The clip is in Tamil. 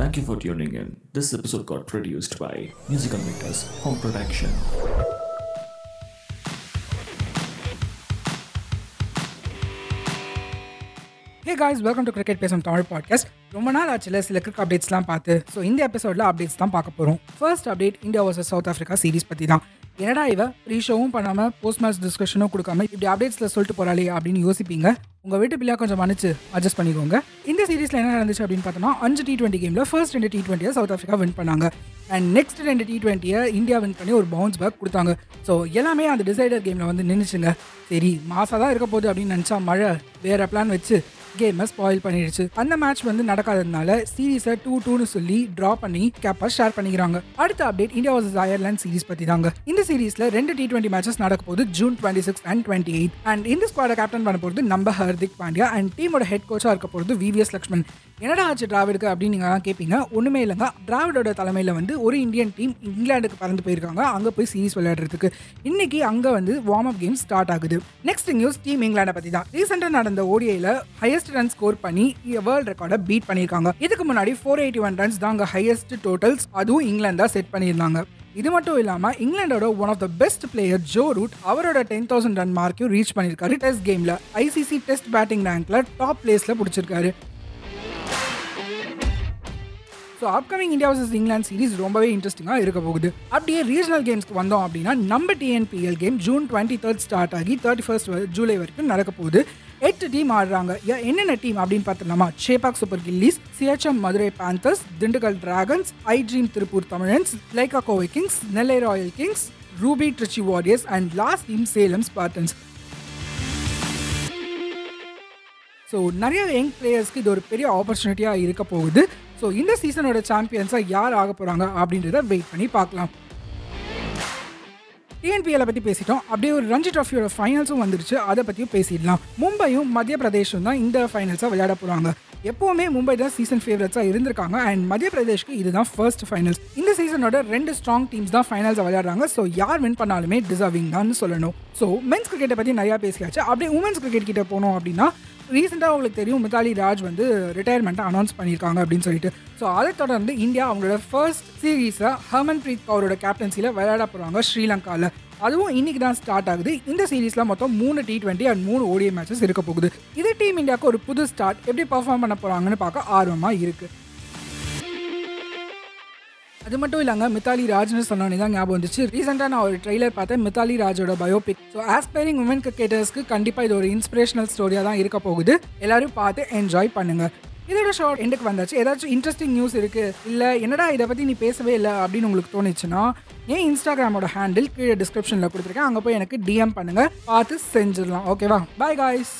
Thank you for tuning in. This episode got produced by Musical Makers Home Production. Hey guys welcome to cricket பேசும் தமிழ் பாட்காஸ்ட் ரொம்ப நாள் ஆச்சுல சில கிரிக்கெட் அப்டேட்ஸ்லாம் பார்த்து ஸோ இந்த எபிசோடில் அப்டேட்ஸ் தான் பார்க்க போகிறோம் first update India versus South Africa series பற்றி தான் என்னடா இவ? ரீஷோவும் பண்ணாமல் போஸ்ட் மேட்ச் டிஸ்கஷனும் கொடுக்காம இப்படி அப்டேட்ஸில் சொல்லிட்டு போகிறாளே அப்படின்னு யோசிப்பீங்க. உங்கள் வீட்டு பிள்ளையா கொஞ்சம் மன்னிச்சு அட்ஜஸ்ட் பண்ணிக்கோங்க. இந்த சீரீஸில் என்ன நடந்துச்சு அப்படின்னு பார்த்தோம்னா அஞ்சு டி டுவெண்ட்டி கேமில் ஃபர்ஸ்ட் ரெண்டு டி டுவெண்ட்டியை சவுத் ஆஃப்ரிக்கா வின் பண்ணாங்க. அண்ட் நெக்ஸ்ட் ரெண்டு டி டுவெண்ட்டியை இந்தியா வின் பண்ணி ஒரு பவுன்ஸ் பேக் கொடுத்தாங்க. ஸோ எல்லாமே அந்த டிசைடர் கேமில் வந்து நின்றுச்சுங்க சரி மாசாக தான் இருக்க போகுது அப்படின்னு நினச்சா மழை வேறு பிளான் வச்சு கேமை ஸ்பாயில் பண்ணிடுச்சு. அந்த மேட்ச் வந்து நடக்காததுனால சீரீஸை டூ டூன்னு சொல்லி ட்ரா பண்ணி கேப்பா ஷேர் பண்ணிக்கிறாங்க. அடுத்த update India versus Ireland series பத்தி தாங்க. இந்த சீரீஸ்ல ரெண்டு டி டுவெண்ட்டி மேட்சஸ் நடக்க போகுது June twenty six and twenty eight and இந்த ஸ்குவாட கேப்டன் பண்ண போகிறது நம்ம ஹர்திக் பாண்டியா அண்ட் டீமோட ஹெட் கோச்சா இருக்க போகிறது விவிஎஸ் லக்ஷ்மன். என்னடா ஆச்சு டிராவிடுக்கு அப்படின்னு நீங்கள் கேட்பீங்க ஒன்றுமே இல்லைங்க. டிராவிடோட தலைமையில் வந்து ஒரு இந்தியன் டீம் இங்கிலாந்துக்கு பறந்து போயிருக்காங்க. அங்கே போய் சீரிஸ் விளையாடுறதுக்கு. இன்னைக்கு அங்கே வந்து வார்ம் அப் கேம் ஸ்டார்ட் ஆகுது. நெக்ஸ்ட் நியூஸ் டீம் இங்கிலாண்டை பற்றி தான். ரீசெண்டாக நடந்த ஓடிஐயில் ஹையஸ்ட் ரன் ஸ்கோர் பண்ணி வேர்ல்ட் ரெக்கார்டை பீட் பண்ணியிருக்காங்க. இதுக்கு முன்னாடி ஃபோர் எயிட்டி ஒன் ரன்ஸ் தான் அங்கே ஹையஸ்ட் டோட்டல்ஸ் அதுவும் இங்கிலாந்து தான் செட் பண்ணியிருந்தாங்க. இது மட்டும் இல்லாமல் இங்கிலாண்டோட one of the best player Joe Root அவரோட டென் தௌசண்ட் ரன் மார்க்கையும் ரீச் பண்ணியிருக்காரு டெஸ்ட் கேமில் ஐசிசி டெஸ்ட் பேட்டிங் ரேங்க்ல டாப் பிளேஸில் பிடிச்சிருக்காரு. So upcoming India versus England series ரொம்பவே இன்ட்ரெஸ்டிங்காக இருக்க போகுது. அப்படியே ரீஜனல் கேம்ஸ்க்கு வந்தோம் அப்படின்னா நம்ம TNPL game June twenty third start ஆகி தேர்ட்டி ஃபர்ஸ்ட் ஜூலை வரைக்கும் நடக்க போகுது. எட்டு டீம் ஆடுறாங்க. என்னென்ன டீம் அப்படின்னு பார்த்தோம்னா Chepauk Super Gillies CHM Madurai Panthers Dindigul Dragons iDream Tiruppur Tamizhans Lyca Kovai Kings Nellai Royal Kings Ruby Trichy Warriors and last team Salem Spartans so நிறைய யங் பிளேயர்ஸ்க்கு இது ஒரு பெரிய ஆப்பர்ச்சுனிட்டியாக இருக்க போகுது. ஸோ இந்த சீசனோட சாம்பியன்ஸாக யார் ஆக போகிறாங்க அப்படின்றத வெயிட் பண்ணி பார்க்கலாம். டிஎன்பிஎலை பற்றி பேசிட்டோம். அப்படியே ஒரு ரஞ்சி ட்ராஃபியோட ஃபைனல்ஸும் வந்துருச்சு. அதை பற்றியும் பேசிடலாம். மும்பையும் மத்திய பிரதேஷும் தான் இந்த ஃபைனல்ஸாக விளையாட போகிறாங்க எப்போவுமே மும்பை தான் சீசன் ஃபேவரட்ஸாக இருந்திருக்காங்க. அண்ட் மத்திய பிரதேஷ்க்கு இதுதான் ஃபர்ஸ்ட் ஃபைனல்ஸ் இந்த சீசனோட ரெண்டு ஸ்ட்ராங் டீம்ஸ் தான் ஃபைனல்ஸ் விளையாடுறாங்க. ஸோ யார் வின் பண்ணாலுமே டிசர்விங் தான் சொல்லணும். ஸோ மென்ஸ் கிரிக்கெட்டை பற்றி நிறையா பேசியாச்சு. அப்படியே உமன்ஸ் கிரிக்கெட் கிட்ட போனோம் அப்படின்னா ரீசெண்டாக உங்களுக்கு தெரியும் மித்தாலி ராஜ் வந்து ரிட்டையர்மெண்ட்டை அனௌன்ஸ் பண்ணியிருக்காங்க அப்படின்னு சொல்லிட்டு. ஸோ அதை தொடர்ந்து இந்தியா அவங்களோட ஃபர்ஸ்ட் சீரீஸை ஹர்மன்பிரீத் கவுரோட கேப்டன்சியில் விளையாட போகிறாங்க ஸ்ரீலங்காவில் அதுவும் இன்னைக்கு தான் ஸ்டார்ட் ஆகுது. இந்த சீரீஸில் மொத்தம் மூணு டி டுவெண்ட்டி அண்ட் மூணு ஓடிஐ மேட்சஸ் இருக்க போகுது. இது டீம் இந்தியாவுக்கு ஒரு புது ஸ்டார்ட் எப்படி பர்ஃபார்ம் பண்ண போகிறாங்கன்னு பார்க்க ஆர்வமாக இருக்குது அது மட்டும் இல்லாங்க மித்தாலி ராஜ்னு சொன்னோன்னே தான் ஞாபகம் வந்துச்சு. ரீசெண்டாக நான் ஒரு ட்ரெய்லர் பார்த்தேன். மித்தாலி ராஜோட பயோபிக் ஸோ ஆஸ்பைரிங் உமன் கிரிக்கெட்டர்ஸ்க்கு கண்டிப்பாக இது ஒரு இன்ஸ்பிரேஷனல் ஸ்டோரியாக தான் இருக்க போகுது. எல்லாரும் பார்த்து என்ஜாய் பண்ணுங்க. இதோட ஷார்ட் எண்டுக்கு வந்தாச்சு. ஏதாச்சும் இன்ட்ரெஸ்டிங் நியூஸ் இருக்கு. இல்லை என்னடா இதை பற்றி நீ பேசவே இல்லை அப்படின்னு உங்களுக்கு தோணுச்சுன்னா ஏன் இன்ஸ்டாகிராமோட ஹேண்டில் கீழே டிஸ்கிரிப்ஷனில் கொடுத்துருக்கேன். அங்கே போய் எனக்கு டிஎம் பண்ணுங்க. பார்த்து செஞ்சிடலாம். ஓகேவா பாய் காய்ஸ்